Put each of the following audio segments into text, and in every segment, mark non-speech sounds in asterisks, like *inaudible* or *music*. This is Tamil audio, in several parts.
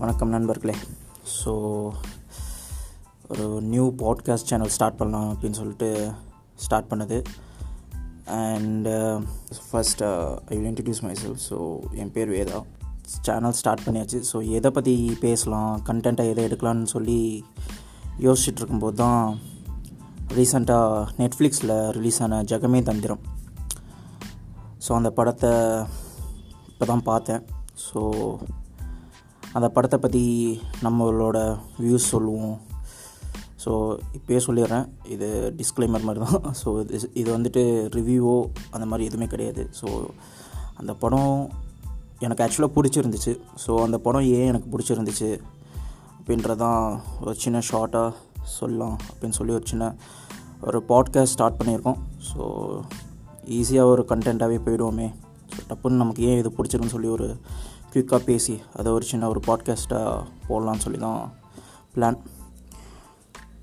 வணக்கம் நண்பர்களே. ஸோ ஒரு நியூ பாட்காஸ்ட் சேனல் ஸ்டார்ட் பண்ணலாம் அப்படின்னு சொல்லிட்டு ஸ்டார்ட் பண்ணது. And first I will introduce myself so என் பேர் வேதா. சேனல் ஸ்டார்ட் பண்ணியாச்சு. ஸோ எதை பற்றி பேசலாம் கண்டென்ட்டை எதை எடுக்கலாம்னு சொல்லி யோசிச்சுட்டு இருக்கும்போது தான் ரீசண்டாக நெட்ஃப்ளிக்ஸில் ரிலீஸ் ஆன ஜெகமே தந்திரம். ஸோ அந்த படத்தை இப்போ தான் பார்த்தேன். ஸோ அந்த படத்தை பற்றி நம்மளோட வியூஸ் சொல்லுவோம். ஸோ இப்போயே சொல்லிடுறேன். இது டிஸ்க்ளைமர் மாதிரி தான். *laughs* ஸோ இது இது வந்துட்டு ரிவ்யூவோ அந்த மாதிரி எதுவுமே கிடையாது. ஸோ அந்த படம் எனக்கு ஆக்சுவலாக பிடிச்சிருந்துச்சு. ஸோ அந்த படம் ஏன் எனக்கு பிடிச்சிருந்துச்சு அப்படின்றதான் ஒரு சின்ன ஷார்ட்டாக சொல்லலாம் அப்படின்னு சொல்லி ஒரு சின்ன ஒரு பாட்காஸ்ட் ஸ்டார்ட் பண்ணியிருக்கோம். ஸோ ஈஸியாக ஒரு கண்டென்ட்டாகவே போயிடுவோமே. ஸோ டப்புன்னு நமக்கு ஏன் இது பிடிச்சிருக்குன்னு சொல்லி ஒரு குயிக்காக பேசி அதை ஒரு சின்ன ஒரு பாட்காஸ்ட்டாக போடலான்னு சொல்லி தான் plan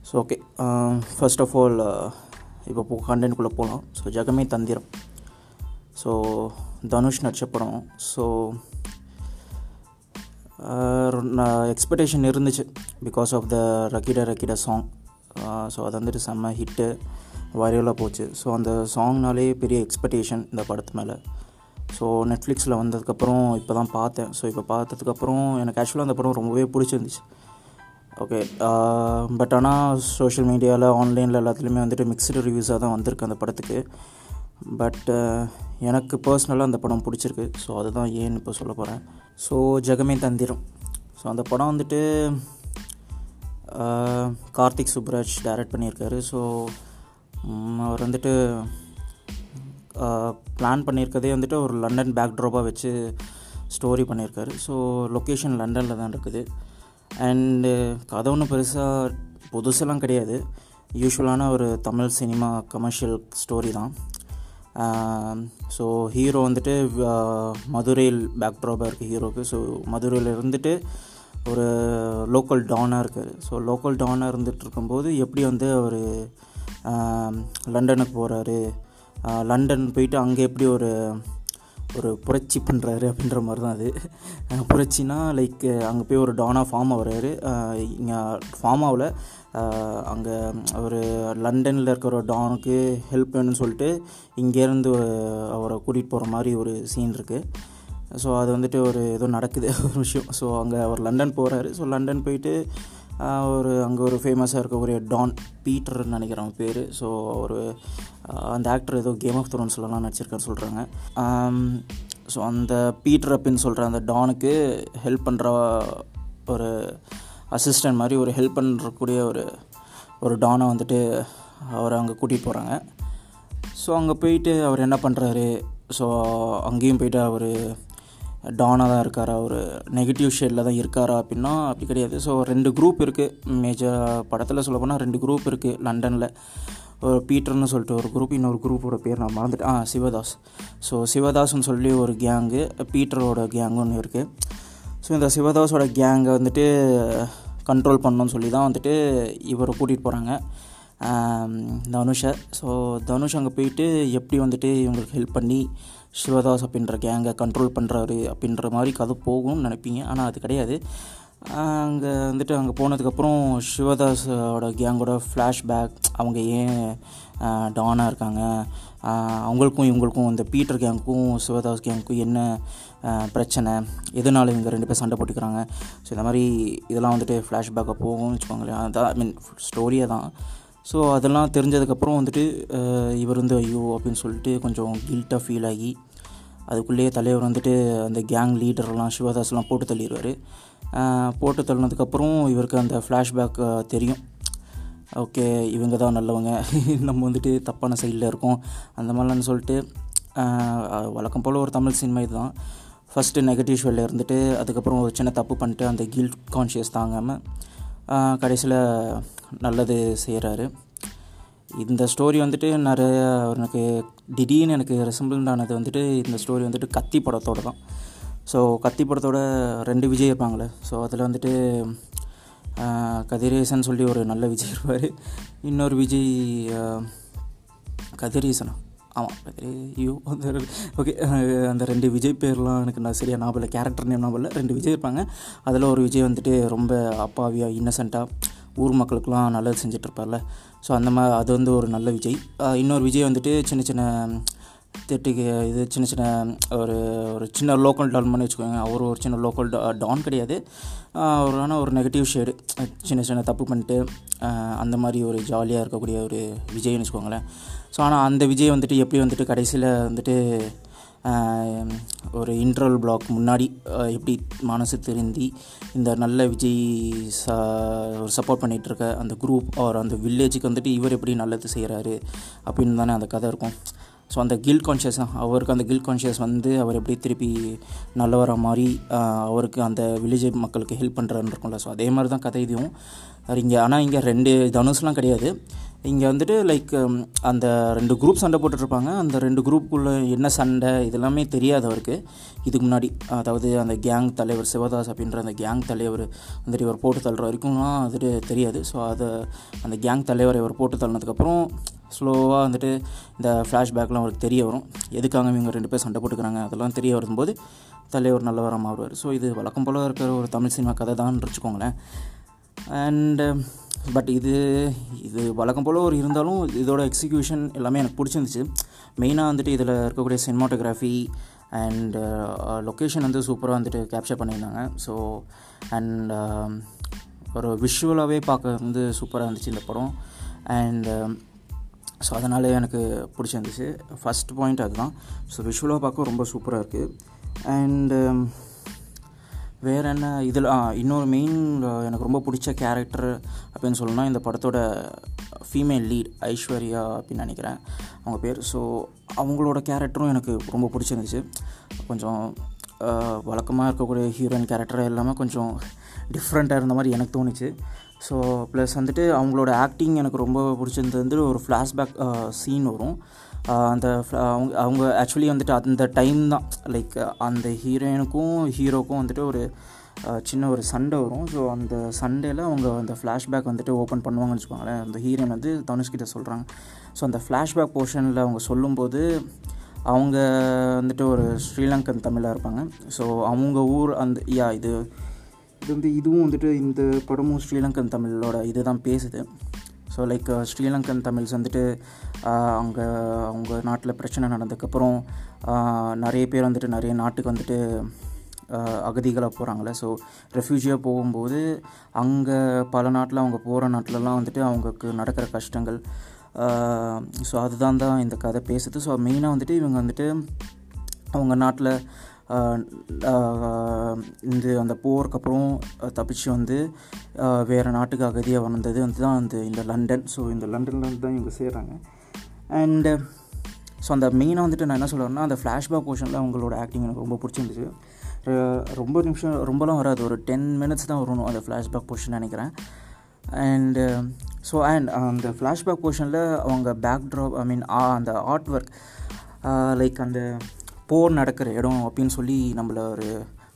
so okay first of all இப்போ போ கண்டென்ட்குள்ளே போகலாம் ஸோ ஜெகமே தந்திரம். ஸோ தனுஷ் நடிச்ச படம். ஸோ நான் எக்ஸ்பெக்டேஷன் இருந்துச்சு because of the Rakita Rakita song so அது வந்துட்டு செம்ம ஹிட்டு வைரலாக போச்சு. ஸோ அந்த சாங்னாலே பெரிய எக்ஸ்பெக்டேஷன் இந்த படத்து மேலே. ஸோ நெட்ஃப்ளிக்ஸில் வந்ததுக்கப்புறம் இப்போ தான் பார்த்தேன். ஸோ இப்போ பார்த்ததுக்கப்புறம் எனக்கு ஆக்சுவலாக அந்த படம் ரொம்பவே பிடிச்சிருந்துச்சு. ஓகே பட் ஆனால் சோஷியல் மீடியாவில் ஆன்லைனில் எல்லாத்துலேயுமே வந்துட்டு மிக்சடு ரிவ்யூஸாக தான் வந்திருக்கு அந்த படத்துக்கு. பட் எனக்கு பர்சனலாக அந்த படம் பிடிச்சிருக்கு. ஸோ அதுதான் ஏன்னு இப்போ சொல்ல போகிறேன் ஸோ ஜெகமே தந்திரம் ஸோ அந்த படம் வந்துட்டு கார்த்திக் சுப்ராஜ் டைரக்ட் பண்ணியிருக்காரு. ஸோ அவர் வந்துட்டு பிளான் பண்ணியிருக்கதே வந்துட்டு ஒரு லண்டன் பேக்ட்ராப்பாக வச்சு ஸ்டோரி பண்ணியிருக்காரு. ஸோ லொக்கேஷன் லண்டனில் தான் இருக்குது. அண்டு கதை ஒன்றும் பெருசாக புதுசெல்லாம் கிடையாது. யூஸ்வலான ஒரு தமிழ் சினிமா கமர்ஷியல் ஸ்டோரி தான். ஸோ ஹீரோ வந்துட்டு மதுரையில் பேக்ட்ராப்பாக இருக்குது ஹீரோக்கு ஸோ மதுரையில் இருந்துட்டு ஒரு லோக்கல் டானாக இருக்கார். ஸோ லோக்கல் டானாக இருந்துகிட்டு இருக்கும்போது எப்படி வந்து அவர் லண்டனுக்கு போகிறாரு லண்டன் போயிட்டு அங்கே எப்படி ஒரு ஒரு புரட்சி பண்ணுறாரு அப்படின்ற மாதிரி தான் அது புரட்சினா லைக் அங்கே போய் ஒரு டானாக ஃபார்ம் ஆகிறாரு இங்கே ஃபார்ம் ஆகல அங்கே ஒரு லண்டனில் இருக்கிற ஒரு டானுக்கு ஹெல்ப் வேணும்னு சொல்லிட்டு இங்கேருந்து அவரை கூட்டிகிட்டு போகிற மாதிரி ஒரு சீன் இருக்குது ஸோ அது வந்துட்டு ஒரு ஏதோ நடக்குது *laughs* ஒரு விஷயம். ஸோ அங்கே அவர் லண்டன் போகிறாரு ஸோ லண்டன் போயிட்டு ஒரு அங்கே ஒரு ஃபேமஸாக இருக்க ஒரு டான் பீட்டர்னு நினைக்கிறேன் பேர். ஸோ ஒரு அந்த ஆக்டர் ஏதோ கேம் ஆஃப் த்ரோன்ஸ்லாம் நடிச்சிருக்காரு சொல்கிறாங்க ஸோ அந்த பீட்டர் அப்படின்னு சொல்கிற அந்த டானுக்கு ஹெல்ப் பண்ணுற ஒரு அசிஸ்டன்ட் மாதிரி ஒரு ஹெல்ப் பண்ணுறக்கூடிய ஒரு ஒரு டானை வந்துட்டு அவரை அங்கே கூட்டிகிட்டு போகிறாங்க ஸோ அங்கே போயிட்டு அவர் என்ன பண்ணுறாரு ஸோ அங்கேயும் போயிட்டு அவர் டானாக தான் இருக்காரா? ஒரு நெகட்டிவ் ஷேடில் தான் இருக்காரா அப்படின்னா அப்படி கிடையாது. ஸோ ரெண்டு குரூப் இருக்குது மேஜர் படத்தில் சொல்ல போனால் ரெண்டு குரூப் இருக்குது லண்டனில் ஒரு பீட்டர்னு சொல்லிட்டு ஒரு குரூப் இன்னொரு குரூப்போட பேர் நான் மறந்துட்டேன். ஆ சிவதாஸ். ஸோ சிவதாஸ்னு சொல்லி ஒரு கேங்கு பீட்டரோட கேங்கு ஒன்று இருக்குது ஸோ இந்த சிவதாஸோட கேங்கை வந்துட்டு கண்ட்ரோல் பண்ணணும்னு சொல்லி தான் வந்துட்டு இவரை கூட்டிகிட்டு போகிறாங்க தனுஷை. ஸோ தனுஷ் அங்கே போயிட்டு எப்படி வந்துட்டு இவங்களுக்கு ஹெல்ப் பண்ணி சிவதாஸ் அப்படின்ற கேங்கை கண்ட்ரோல் பண்ணுறாரு அப்படின்ற மாதிரி கதை போகும்னு நினைப்பீங்க. ஆனால் அது கிடையாது. அங்கே வந்துட்டு அங்கே போனதுக்கப்புறம் சிவதாஸோட கேங்கோட ஃப்ளாஷ்பேக் அவங்க ஏன் டானாக இருக்காங்க? அவங்களுக்கும் இவங்களுக்கும் இந்த பீட்டர் கேங்க்கும் சிவதாஸ் கேங்க்கும் என்ன பிரச்சனை? எதனால இவங்க ரெண்டு பேர் சண்டை போட்டுக்கிறாங்க? ஸோ இந்த மாதிரி இதெல்லாம் வந்துட்டு ஃப்ளாஷ்பேக்காக போகும்னு வச்சுக்கோங்களேன். அதான் ஐ மீன் ஸ்டோரியாக தான். ஸோ அதெல்லாம் தெரிஞ்சதுக்கப்புறம் வந்துட்டு இவர் வந்து ஐயோ அப்படின்னு சொல்லிட்டு கொஞ்சம் கில்ட்டாக ஃபீல் ஆகி அதுக்குள்ளேயே தலைவர் வந்துட்டு அந்த கேங் லீடர்லாம் சிவதாஸ்லாம் போட்டு தள்ளிடுவார். போட்டு தள்ளினதுக்கப்புறம் இவருக்கு அந்த ஃப்ளாஷ்பேக் தெரியும். ஓகே இவங்க தான் நல்லவங்க. *laughs* நம்ம வந்துட்டு தப்பான சைடில் இருக்கோம். அந்த மாதிரிலாம் சொல்லிட்டு வழக்கம் போல் ஒரு தமிழ் சினிமா இதுதான். ஃபஸ்ட்டு நெகட்டிவ் ஷோவில் இருந்துட்டு அதுக்கப்புறம் ஒரு சின்ன தப்பு பண்ணிட்டு அந்த கில்ட் கான்ஷியஸ் தாங்காமல் கடைசியில் நல்லது செய்கிறாரு இந்த ஸ்டோரி வந்துட்டு நிறைய எனக்கு திடீர்னு எனக்கு ரெசம்பிள் ஆனது வந்துட்டு இந்த ஸ்டோரி வந்துட்டு கத்தி படத்தோட தான் ஸோ கத்தி படத்தோட ரெண்டு விஜய் இருப்பாங்களே ஸோ அதில் வந்துட்டு கதிரேசன் சொல்லி ஒரு நல்ல விஜய் இருப்பார். இன்னொரு விஜய் கதிரேசனா? ஆமாம் ஐயோ அந்த ஓகே அந்த ரெண்டு விஜய் பேர்லாம் எனக்கு நான் சரியாக ஞாபகம் இல்லை. கேரக்டர் நேம் ஞாபகம் இல்லை. ரெண்டு விஜய் இருப்பாங்க. அதில் ஒரு விஜய் வந்துட்டு ரொம்ப அப்பாவியாக இன்னசென்ட்டாக ஊர் மக்களுக்கெலாம் நல்லது செஞ்சிட்ருப்பார்ல ஸோ அந்த மாதிரி அது வந்து ஒரு நல்ல விஜய். இன்னொரு விஜய் வந்துட்டு சின்ன சின்ன தேட்டிக்கு இது சின்ன சின்ன ஒரு ஒரு சின்ன லோக்கல் டான் பண்ணி வச்சுக்கோங்க. அவர் ஒரு சின்ன லோக்கல் டான் கிடையாது. ஒரு ஆனால் ஒரு நெகட்டிவ் ஷேடு சின்ன சின்ன தப்பு பண்ணிட்டு அந்த மாதிரி ஒரு ஜாலியாக இருக்கக்கூடிய ஒரு விஜய்னு வச்சுக்கோங்களேன். ஸோ ஆனால் அந்த விஜய் வந்துட்டு எப்படி வந்துட்டு கடைசியில் வந்துட்டு ஒரு இன்ட்ரல் பிளாக் முன்னாடி எப்படி மனசு திருந்தி இந்த நல்ல விஜய் ச ஒரு சப்போர்ட் பண்ணிகிட்ருக்க அந்த குரூப் அவர் அந்த வில்லேஜுக்கு வந்துட்டு இவர் எப்படி நல்லது செய்கிறாரு அப்படின்னு தானே அந்த கதை இருக்கும். ஸோ அந்த கில் கான்ஷியஸ் அவருக்கு அந்த கில் கான்ஷியஸ் வந்து அவர் எப்படி திருப்பி நல்ல வர மாதிரி அவருக்கு அந்த வில்லேஜ் மக்களுக்கு ஹெல்ப் பண்ணுறாருன்னு இருக்கும்ல. ஸோ அதே மாதிரி தான் கதை இதுவும். இங்கே ஆனால் இங்கே ரெண்டு தனுஷ்லாம் கிடையாது. இங்கே வந்துட்டு லைக் அந்த ரெண்டு குரூப் சண்டை போட்டுட்ருப்பாங்க. அந்த ரெண்டு குரூப்புக்குள்ளே என்ன சண்டை இதெல்லாமே தெரியாது அவருக்கு. இதுக்கு முன்னாடி அதாவது அந்த கேங் தலைவர் சிவதாஸ் அப்படின்ற அந்த கேங் தலைவர் வந்துட்டு இவர் போட்டு தள்ளுற வரைக்கும்லாம் வந்துட்டு தெரியாது. ஸோ அதை அந்த கேங் தலைவர் இவர் போட்டு தள்ளினதுக்கப்புறம் ஸ்லோவாக வந்துட்டு இந்த ஃப்ளாஷ்பேக்லாம் அவருக்கு தெரிய வரும். எதுக்காக இவங்க ரெண்டு பேர் சண்டை போட்டுக்கிறாங்க அதெல்லாம் தெரிய வரும்போது தலைவர் நல்லவராக மாறுவார். ஸோ இது வழக்கம் போல் இருக்கிற ஒரு தமிழ் சினிமா கதை தான் வச்சுக்கோங்களேன். அண்டு பட் um, இது இது வழக்கம் போல் ஒரு இருந்தாலும் இதோட எக்ஸிக்யூஷன் எல்லாமே எனக்கு பிடிச்சிருந்துச்சு. மெயினாக வந்துட்டு இதில் இருக்கக்கூடிய சினிமாட்டோகிராஃபி அண்டு லொக்கேஷன் வந்து சூப்பராக வந்துட்டு கேப்சர் பண்ணியிருந்தாங்க. ஸோ அண்ட் um, ஒரு விஷுவலாகவே பார்க்க வந்து சூப்பராக இருந்துச்சு இந்த படம். அண்ட் ஸோ um, அதனாலே எனக்கு பிடிச்சிருந்துச்சு. ஃபஸ்ட் பாயிண்ட் அதுதான். ஸோ விஷுவலாக பார்க்க ரொம்ப சூப்பராக இருக்குது அண்டு வேறு என்ன? இதில் இன்னொரு மெயின் எனக்கு ரொம்ப பிடிச்ச கேரக்டர் அப்படின்னு சொல்லணும்னா இந்த படத்தோட ஃபீமேல் லீட் ஐஸ்வர்யா அப்படின்னு நினைக்கிறேன் அவங்க பேர். ஸோ அவங்களோட கேரக்டரும் எனக்கு ரொம்ப பிடிச்சிருந்துச்சு. கொஞ்சம் வழக்கமாக இருக்கக்கூடிய ஹீரோயின் கேரக்டர் இல்லாமல் கொஞ்சம் டிஃப்ரெண்ட்டாக இருந்த மாதிரி எனக்கு தோணுச்சு. ஸோ ப்ளஸ் வந்துட்டு அவங்களோட ஆக்டிங் எனக்கு ரொம்ப பிடிச்சிருந்தது வந்து ஒரு ஃப்ளாஷ்பேக் சீன் uh, வரும். Uh, அந்த அவங்க அவங்க ஆக்சுவலி வந்துட்டு அந்த டைம் தான். லைக் அந்த ஹீரோயினுக்கும் ஹீரோக்கும் வந்துட்டு ஒரு uh, சின்ன ஒரு சண்டை வரும். ஸோ அந்த சண்டேயில் அவங்க அந்த ஃப்ளாஷ்பேக் வந்துட்டு ஓப்பன் பண்ணுவாங்கன்னு வச்சுக்கோங்களேன். அந்த ஹீரோயின் வந்து தனுஷ்கிட்ட சொல்கிறாங்க ஸோ அந்த ஃப்ளாஷ்பேக் போர்ஷனில் அவங்க சொல்லும்போது அவங்க வந்துட்டு ஒரு ஸ்ரீலங்கன் தமிழாக இருப்பாங்க. ஸோ அவங்க ஊர் அந்த யா இது இது வந்து இதுவும் வந்துட்டு இந்த படமும் ஸ்ரீலங்கன் தமிழோட இது தான் பேசுது so like uh, Sri Lankan Tamils வந்துட்டு அங்கே அவங்க நாட்டில் பிரச்சனை நடந்ததுக்கப்புறம் uh, நிறைய பேர் வந்துட்டு நிறைய நாட்டுக்கு வந்துட்டு அகதிகளாக போகிறாங்களே ஸோ ரெஃப்யூஜியாக போகும்போது அங்கே பல நாட்டில் அவங்க போகிற நாட்டிலலாம் வந்துட்டு அவங்களுக்கு நடக்கிற கஷ்டங்கள் ஸோ அதுதான் தான் இந்த கதை பேசுது. ஸோ மெயினாக வந்துட்டு இவங்க வந்துட்டு அவங்க நாட்டில் இந்த அந்த போருக்கு அப்புறம் தப்பிச்சு வந்து வேறு நாட்டுக்கு அகதியாக வந்தது வந்து தான் அந்த இந்த லண்டன். ஸோ இந்த லண்டனில் தான் இவங்க சேர்கிறாங்க அண்டு ஸோ அந்த மெயினாக வந்துட்டு நான் என்ன சொல்கிறேன்னா அந்த ஃப்ளாஷ்பேக் போர்ஷனில் அவங்களோட ஆக்டிங் எனக்கு ரொம்ப பிடிச்சிருந்துச்சு. ரொம்ப நிமிஷம் ரொம்பலாம் வராது. ஒரு டென் மினிட்ஸ் தான் வரணும் அந்த ஃப்ளாஷ்பேக் போர்ஷன் நினைக்கிறேன். அண்டு ஸோ அண்ட் அந்த ஃப்ளாஷ்பேக் போர்ஷனில் அவங்க பேக் ட்ராப் ஐ மீன் அந்த ஆர்ட் ஒர்க் லைக் அந்த போர் நடக்கிற இடம் அப்படின்னு சொல்லி நம்மளை ஒரு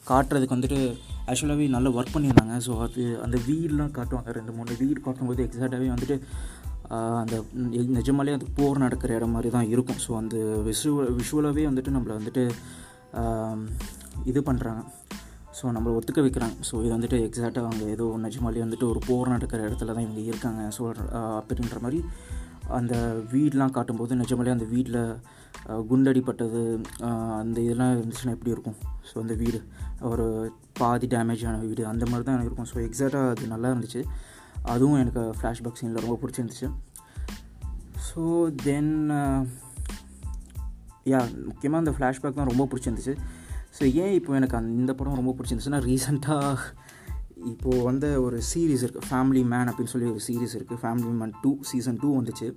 காட்டுறதுக்கு வந்துட்டு ஆக்சுவலாகவே நல்லா ஒர்க் பண்ணியிருந்தாங்க. ஸோ அது அந்த வீடெலாம் காட்டுவாங்க. ரெண்டு மூணு வீடு காட்டும்போது எக்ஸாக்டாகவே வந்துட்டு அந்த நிஜமாலே அது போர் நடக்கிற இடம் மாதிரி தான் இருக்கும். ஸோ அந்த விஷுவல் விஷுவலாகவே வந்துட்டு நம்மளை வந்துட்டு இது பண்ணுறாங்க ஸோ நம்மளை ஒத்துக்க வைக்கிறாங்க. ஸோ இது வந்துட்டு எக்ஸாக்டாக அவங்க ஏதோ நிஜமாலே வந்துட்டு ஒரு போர் நடக்கிற இடத்துல தான் இவங்க இருக்காங்க. ஸோ அப்படின்ற மாதிரி அந்த வீடெலாம் காட்டும்போது நிஜமாலே அந்த வீட்டில் குண்டடிப்பட்டது அந்த இதெல்லாம் இருந்துச்சுன்னா எப்படி இருக்கும்? ஸோ அந்த வீடு ஒரு பாதி டேமேஜ் ஆன வீடு அந்த மாதிரி தான் எனக்கு இருக்கும். ஸோ எக்ஸாக்டாக அது நல்லா இருந்துச்சு. அதுவும் எனக்கு ஃப்ளாஷ்பேக் சீனில் ரொம்ப பிடிச்சிருந்துச்சு. ஸோ தென் யா முக்கியமாக அந்த ஃப்ளாஷ்பேக் தான் ரொம்ப பிடிச்சிருந்துச்சு. ஸோ ஏன் இப்போ எனக்கு அந்த இந்த படம் ரொம்ப பிடிச்சிருந்துச்சுன்னா ரீசெண்டாக இப்போது வந்த ஒரு சீரீஸ் இருக்குது ஃபேமிலி மேன் அப்படின்னு சொல்லி ஒரு சீரீஸ் இருக்குது family man two season two வந்துச்சு.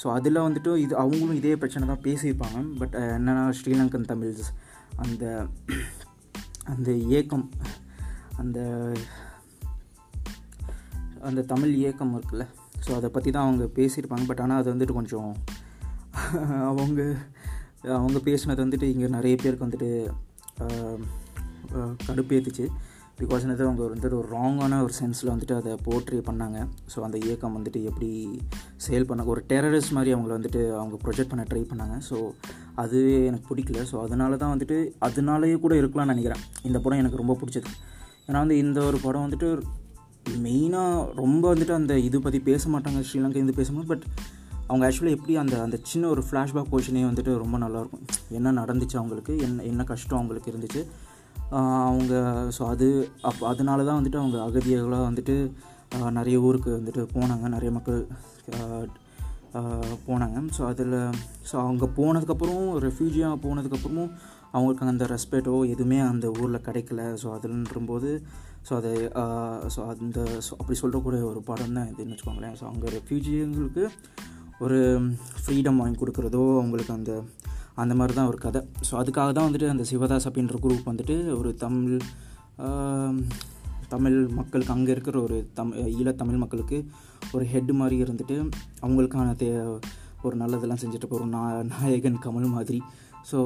ஸோ அதில் வந்துட்டு இது அவங்களும் இதே பிரச்சனை தான் பேசியிருப்பாங்க. பட் என்னென்னா ஸ்ரீலங்கன் தமிழ்ஸ் அந்த அந்த ஏக்கம் அந்த அந்த தமிழ் இயக்கம் இருக்குல்ல. ஸோ அதை பற்றி தான் அவங்க பேசியிருப்பாங்க. பட் ஆனால் அது வந்துட்டு கொஞ்சம் அவங்க அவங்க பேசினது வந்துட்டு இங்கே நிறைய பேருக்கு வந்துட்டு கடுப்பேற்றுச்சு பிகாஸ் என்னது அவங்க வந்துட்டு ஒரு ராங்கான ஒரு சென்ஸில் வந்துட்டு அதை போர்ட்ரே பண்ணாங்க. ஸோ அந்த இயக்கம் வந்துட்டு எப்படி சேல் பண்ண ஒரு டெரரிஸ்ட் மாதிரி அவங்கள வந்துட்டு அவங்க ப்ரொஜெக்ட் பண்ண ட்ரை பண்ணாங்க. ஸோ அதுவே எனக்கு பிடிக்கல. ஸோ அதனால தான் வந்துட்டு அதனாலேயே கூட இருக்கலாம்னு நினைக்கிறேன். இந்த படம் எனக்கு ரொம்ப பிடிச்சது. ஏன்னா வந்து இந்த ஒரு படம் வந்துட்டு மெயினாக ரொம்ப வந்துட்டு அந்த இது பற்றி பேச மாட்டாங்க. ஸ்ரீலங்கா இது பேசும்போது பட் அவங்க ஆக்சுவலாக எப்படி அந்த அந்த சின்ன ஒரு ஃப்ளாஷ்பேக் போர்ஷனே வந்துட்டு ரொம்ப நல்லாயிருக்கும் என்ன நடந்துச்சு அவங்களுக்கு? என்ன என்ன கஷ்டம் அவங்களுக்கு இருந்துச்சு? அவங்க ஸோ அது அப் அதனால தான் வந்துட்டு அவங்க அகதிகளாக வந்துட்டு நிறைய ஊருக்கு வந்துட்டு போனாங்க. நிறைய மக்கள் போனாங்க. ஸோ அதில் ஸோ அவங்க போனதுக்கப்புறம் ரெஃப்யூஜியாக போனதுக்கப்புறமும் அவங்களுக்கு அந்த ரெஸ்பெக்டோ எதுவுமே அந்த ஊரில் கிடைக்கல. ஸோ அதுன்றம்போது ஸோ அதை ஸோ அந்த ஸோ அப்படி சொல்கிறக்கூடிய ஒரு படம் தான் இதுன்னு வச்சுக்கோங்களேன். ஸோ அங்கே ரெஃப்யூஜிங்களுக்கு ஒரு ஃப்ரீடம் வாங்கி கொடுக்குறதோ அவங்களுக்கு அந்த அந்த மாதிரி தான் ஒரு கதை. ஸோ அதுக்காக தான் வந்துட்டு அந்த சிவதாஸ் அப்படின்ற குரூப் வந்துட்டு ஒரு தமிழ் தமிழ் மக்களுக்கு அங்கே இருக்கிற ஒரு தம் ஈழத்தமிழ் மக்களுக்கு ஒரு ஹெட் மாதிரி இருந்துட்டு அவங்களுக்கான தே ஒரு நல்லதெல்லாம் செஞ்சுட்டு போகிறோம் நா நாயகன் கமல் மாதிரி. ஸோ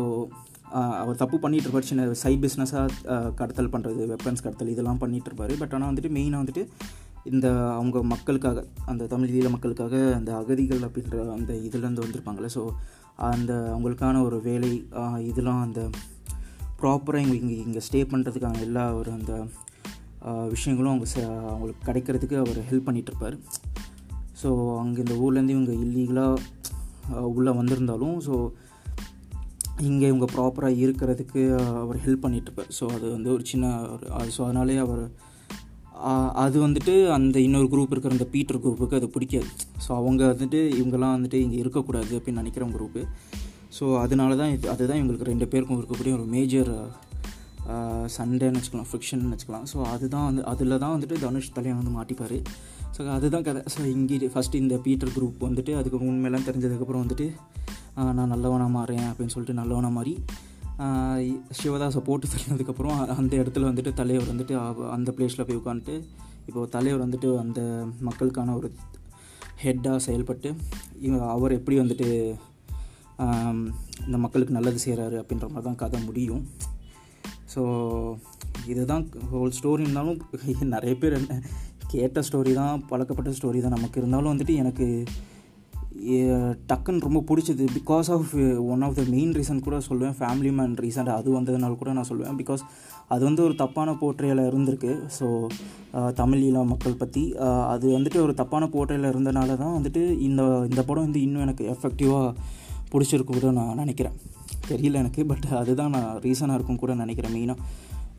அவர் தப்பு பண்ணிகிட்டு இருப்பார். சின்ன சைட் பிஸ்னஸாக கடத்தல் பண்ணுறது வெப்பன்ஸ் கடத்தல் இதெல்லாம் பண்ணிகிட்டு இருப்பார். பட் ஆனால் வந்துட்டு மெயினாக வந்துட்டு இந்த அவங்க மக்களுக்காக அந்த தமிழ் ஈழ மக்களுக்காக அந்த அகதிகள் அப்படின்ற அந்த இதுலேருந்து வந்திருப்பாங்களே ஸோ அந்த அவங்களுக்கான ஒரு வேலை இதெல்லாம் அந்த ப்ராப்பராக எங்களுக்கு இங்கே இங்கே ஸ்டே பண்ணுறதுக்கான எல்லா ஒரு அந்த விஷயங்களும் அவங்க அவங்களுக்கு கிடைக்கிறதுக்கு அவர் ஹெல்ப் பண்ணிகிட்ருப்பார் ஸோ அங்கே இந்த ஊர்லேருந்து இவங்க இல்லீகலாக உள்ளே வந்திருந்தாலும் ஸோ இங்கே இவங்க ப்ராப்பராக இருக்கிறதுக்கு அவர் ஹெல்ப் பண்ணிகிட்ருப்பார் ஸோ அது வந்து ஒரு சின்ன ஒரு ஸோ அதனாலே அவர் அது வந்துட்டு அந்த இன்னொரு குரூப் இருக்கிற அந்த பீட்டர் குரூப்புக்கு அது பிடிக்காது. ஸோ அவங்க வந்துட்டு இவங்கெல்லாம் வந்துட்டு இங்கே இருக்கக்கூடாது அப்படின்னு நினைக்கிற குரூப்பு ஸோ அதனால தான் இது அதுதான் இவங்களுக்கு ரெண்டு பேருக்கும் இருக்கக்கூடிய ஒரு மேஜர் சண்டேன்னு வச்சுக்கலாம் ஃப்ரிக்ஷன் வச்சுக்கலாம். ஸோ அதுதான் வந்து அதில் தான் வந்துட்டு தனுஷ் தலையை வந்து மாட்டிப்பார். ஸோ அதுதான் கதை. ஸோ இங்கே ஃபஸ்ட்டு இந்த பீட்டர் குரூப் வந்துட்டு அதுக்கு உண்மையெல்லாம் தெரிஞ்சதுக்கப்புறம் வந்துட்டு நான் நல்லவனாக மாறேன் அப்படின்னு சொல்லிட்டு நல்லவனாக மாறி சிவதாஸை போட்டு தள்ளினதுக்கப்புறம் அந்த இடத்துல வந்துட்டு தலைவர் வந்துட்டு அந்த பிளேஸில் போய் உட்காந்துட்டு இப்போது தலைவர் வந்துட்டு அந்த மக்களுக்கான ஒரு ஹெட்டாக செயல்பட்டு அவர் எப்படி வந்துட்டு இந்த மக்களுக்கு நல்லது செய்கிறாரு அப்படின்ற மாதிரி தான் கதை முடியும். ஸோ இதுதான் ஹோல் ஸ்டோரி இருந்தாலும் *laughs* நிறைய பேர் என்ன கேட்ட ஸ்டோரி தான் பழக்கப்பட்ட ஸ்டோரி தான். நமக்கு இருந்தாலும் வந்துட்டு எனக்கு டக்குன்னு ரொம்ப பிடிச்சது. Because of one of the main reason கூட சொல்லுவேன். ஃபேமிலி மேன் ரீசன் அது வந்ததுனால கூட நான் சொல்லுவேன். பிகாஸ் அது வந்து ஒரு தப்பான போர்ட்ரேயில் இருந்திருக்கு. ஸோ தமிழ் ஈழ மக்கள் பற்றி அது வந்துட்டு ஒரு தப்பான போற்றையில் இருந்தனால தான் வந்துட்டு இந்த இந்த படம் வந்து இன்னும் எனக்கு எஃபெக்டிவாக பிடிச்சிருக்கு கூட நான் நினைக்கிறேன். தெரியல எனக்கு. பட் அதுதான் நான் ரீசனாக இருக்கும் கூட நினைக்கிறேன். மெயினாக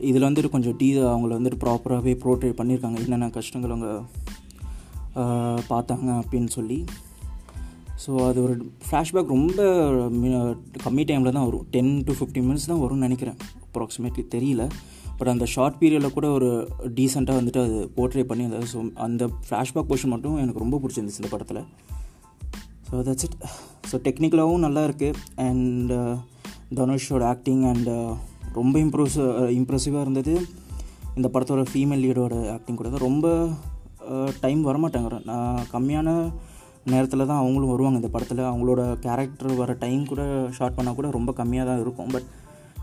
இதில் வந்துட்டு கொஞ்சம் டீ அவங்கள வந்துட்டு ப்ராப்பராகவே ப்ரோட்ரேட் பண்ணியிருக்காங்க. என்னென்ன கஷ்டங்கள் அவங்க பார்த்தாங்க அப்படின்னு சொல்லி. ஸோ அது ஒரு ஃப்ளாஷ்பேக் ரொம்ப கம்மி டைமில் தான் வரும். டென் டு ஃபிஃப்டீன் மினிட்ஸ் தான் வரும்னு நினைக்கிறேன். அப்ராக்சிமேட்லி தெரியல. பட் அந்த ஷார்ட் பீரியடில் கூட ஒரு டீசெண்டாக வந்துட்டு அது போர்ட்ரே பண்ணி அந்த ஸோ அந்த ஃப்ளாஷ்பேக் போர்ஷன் மட்டும் எனக்கு ரொம்ப பிடிச்சிருந்துச்சு இந்த படத்தில். ஸோ தட்ஸ் இட் ஸோ டெக்னிக்கலாகவும் நல்லா இருக்குது அண்ட் uh, தனுஷோட ஆக்டிங் அண்ட் uh, ரொம்ப இம்ப்ரூஸ் இம்ப்ரெசிவாக uh, இருந்தது. இந்த படத்தோட ஃபீமேல் லீடோட ஆக்டிங் கூட. தான் ரொம்ப டைம் வரமாட்டாங்க. நான் கம்மியான நேரத்தில் தான் அவங்களும் வருவாங்க. இந்த படத்தில் அவங்களோட கேரக்டர் வர டைம் கூட ஷார்ட் பண்ணால் கூட ரொம்ப கம்மியாக தான் இருக்கும். பட்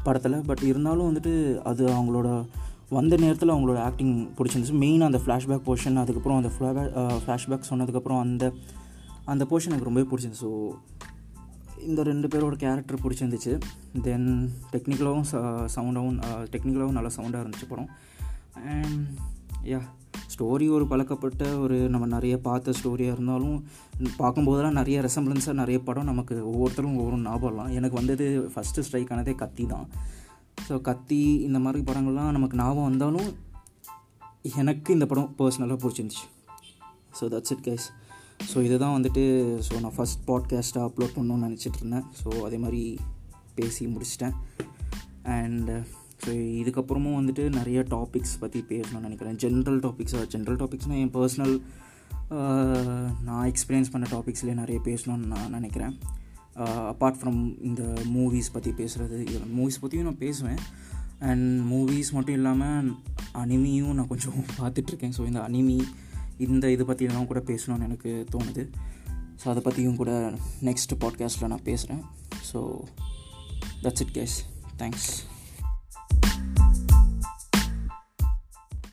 படத்தில் பட் இருந்தாலும் வந்துட்டு அது அவங்களோட வந்த நேரத்தில் அவங்களோட ஆக்டிங் பிடிச்சிருந்துச்சு. மெயின் அந்த ஃப்ளாஷ்பேக் போர்ஷன் அதுக்கப்புறம் அந்த ஃப்ளாபேக் ஃப்ளாஷ்பேக் சொன்னதுக்கப்புறம் அந்த அந்த போர்ஷன் எனக்கு ரொம்பவே பிடிச்சிருந்துச்சு. ஸோ இந்த ரெண்டு பேரோட கேரக்டர் பிடிச்சிருந்துச்சு. தென் டெக்னிக்கலாகவும் சவுண்டாகவும் டெக்னிக்கலாகவும் நல்லா சவுண்டாக இருந்துச்சு படம். அண்ட் யா ஸ்டோரி ஒரு பழக்கப்பட்ட ஒரு நம்ம நிறைய பார்த்த ஸ்டோரியாக இருந்தாலும் பார்க்கும்போதெல்லாம் நிறைய ரெசம்பிளன்ஸாக நிறைய படம் நமக்கு ஒவ்வொருத்தரும் ஒவ்வொரு ஞாபகம்லாம் எனக்கு வந்தது ஃபஸ்ட்டு ஸ்ட்ரைக் ஆனதே கத்தி தான். ஸோ கத்தி இந்த மாதிரி படங்கள்லாம் நமக்கு ஞாபகம் வந்தாலும் எனக்கு இந்த படம் பர்சனலாக பிடிச்சிருந்துச்சு. So that's it guys so இதுதான் வந்துட்டு ஸோ நான் ஃபஸ்ட் பாட்காஸ்ட்டாக அப்லோட் பண்ணணும்னு நினச்சிட்டு இருந்தேன். ஸோ அதே மாதிரி பேசி முடிச்சிட்டேன். அண்டு ஸோ இதுக்கப்புறமும் வந்துட்டு நிறைய டாபிக்ஸ் பற்றி பேசணும்னு நினைக்கிறேன். ஜென்ரல் டாபிக்ஸாக ஜென்ரல் டாபிக்ஸ்னால் என் பர்சனல் நான் எக்ஸ்பீரியன்ஸ் பண்ண டாபிக்ஸ்லேயே நிறைய பேசணும்னு நான் நினைக்கிறேன். அப்பார்ட் ஃப்ரம் இந்த மூவிஸ் பற்றி பேசுகிறது மூவிஸ் பற்றியும் நான் பேசுவேன். அண்ட் மூவிஸ் மட்டும் இல்லாமல் அனிமியும் நான் கொஞ்சம் பார்த்துட்ருக்கேன். ஸோ இந்த அனிமி இந்த இது பற்றியெல்லாம் கூட பேசணும்னு எனக்கு தோணுது. ஸோ அதை பற்றியும் கூட நெக்ஸ்ட் பாட்காஸ்ட்டில் நான் பேசுகிறேன் so that's it guys thanks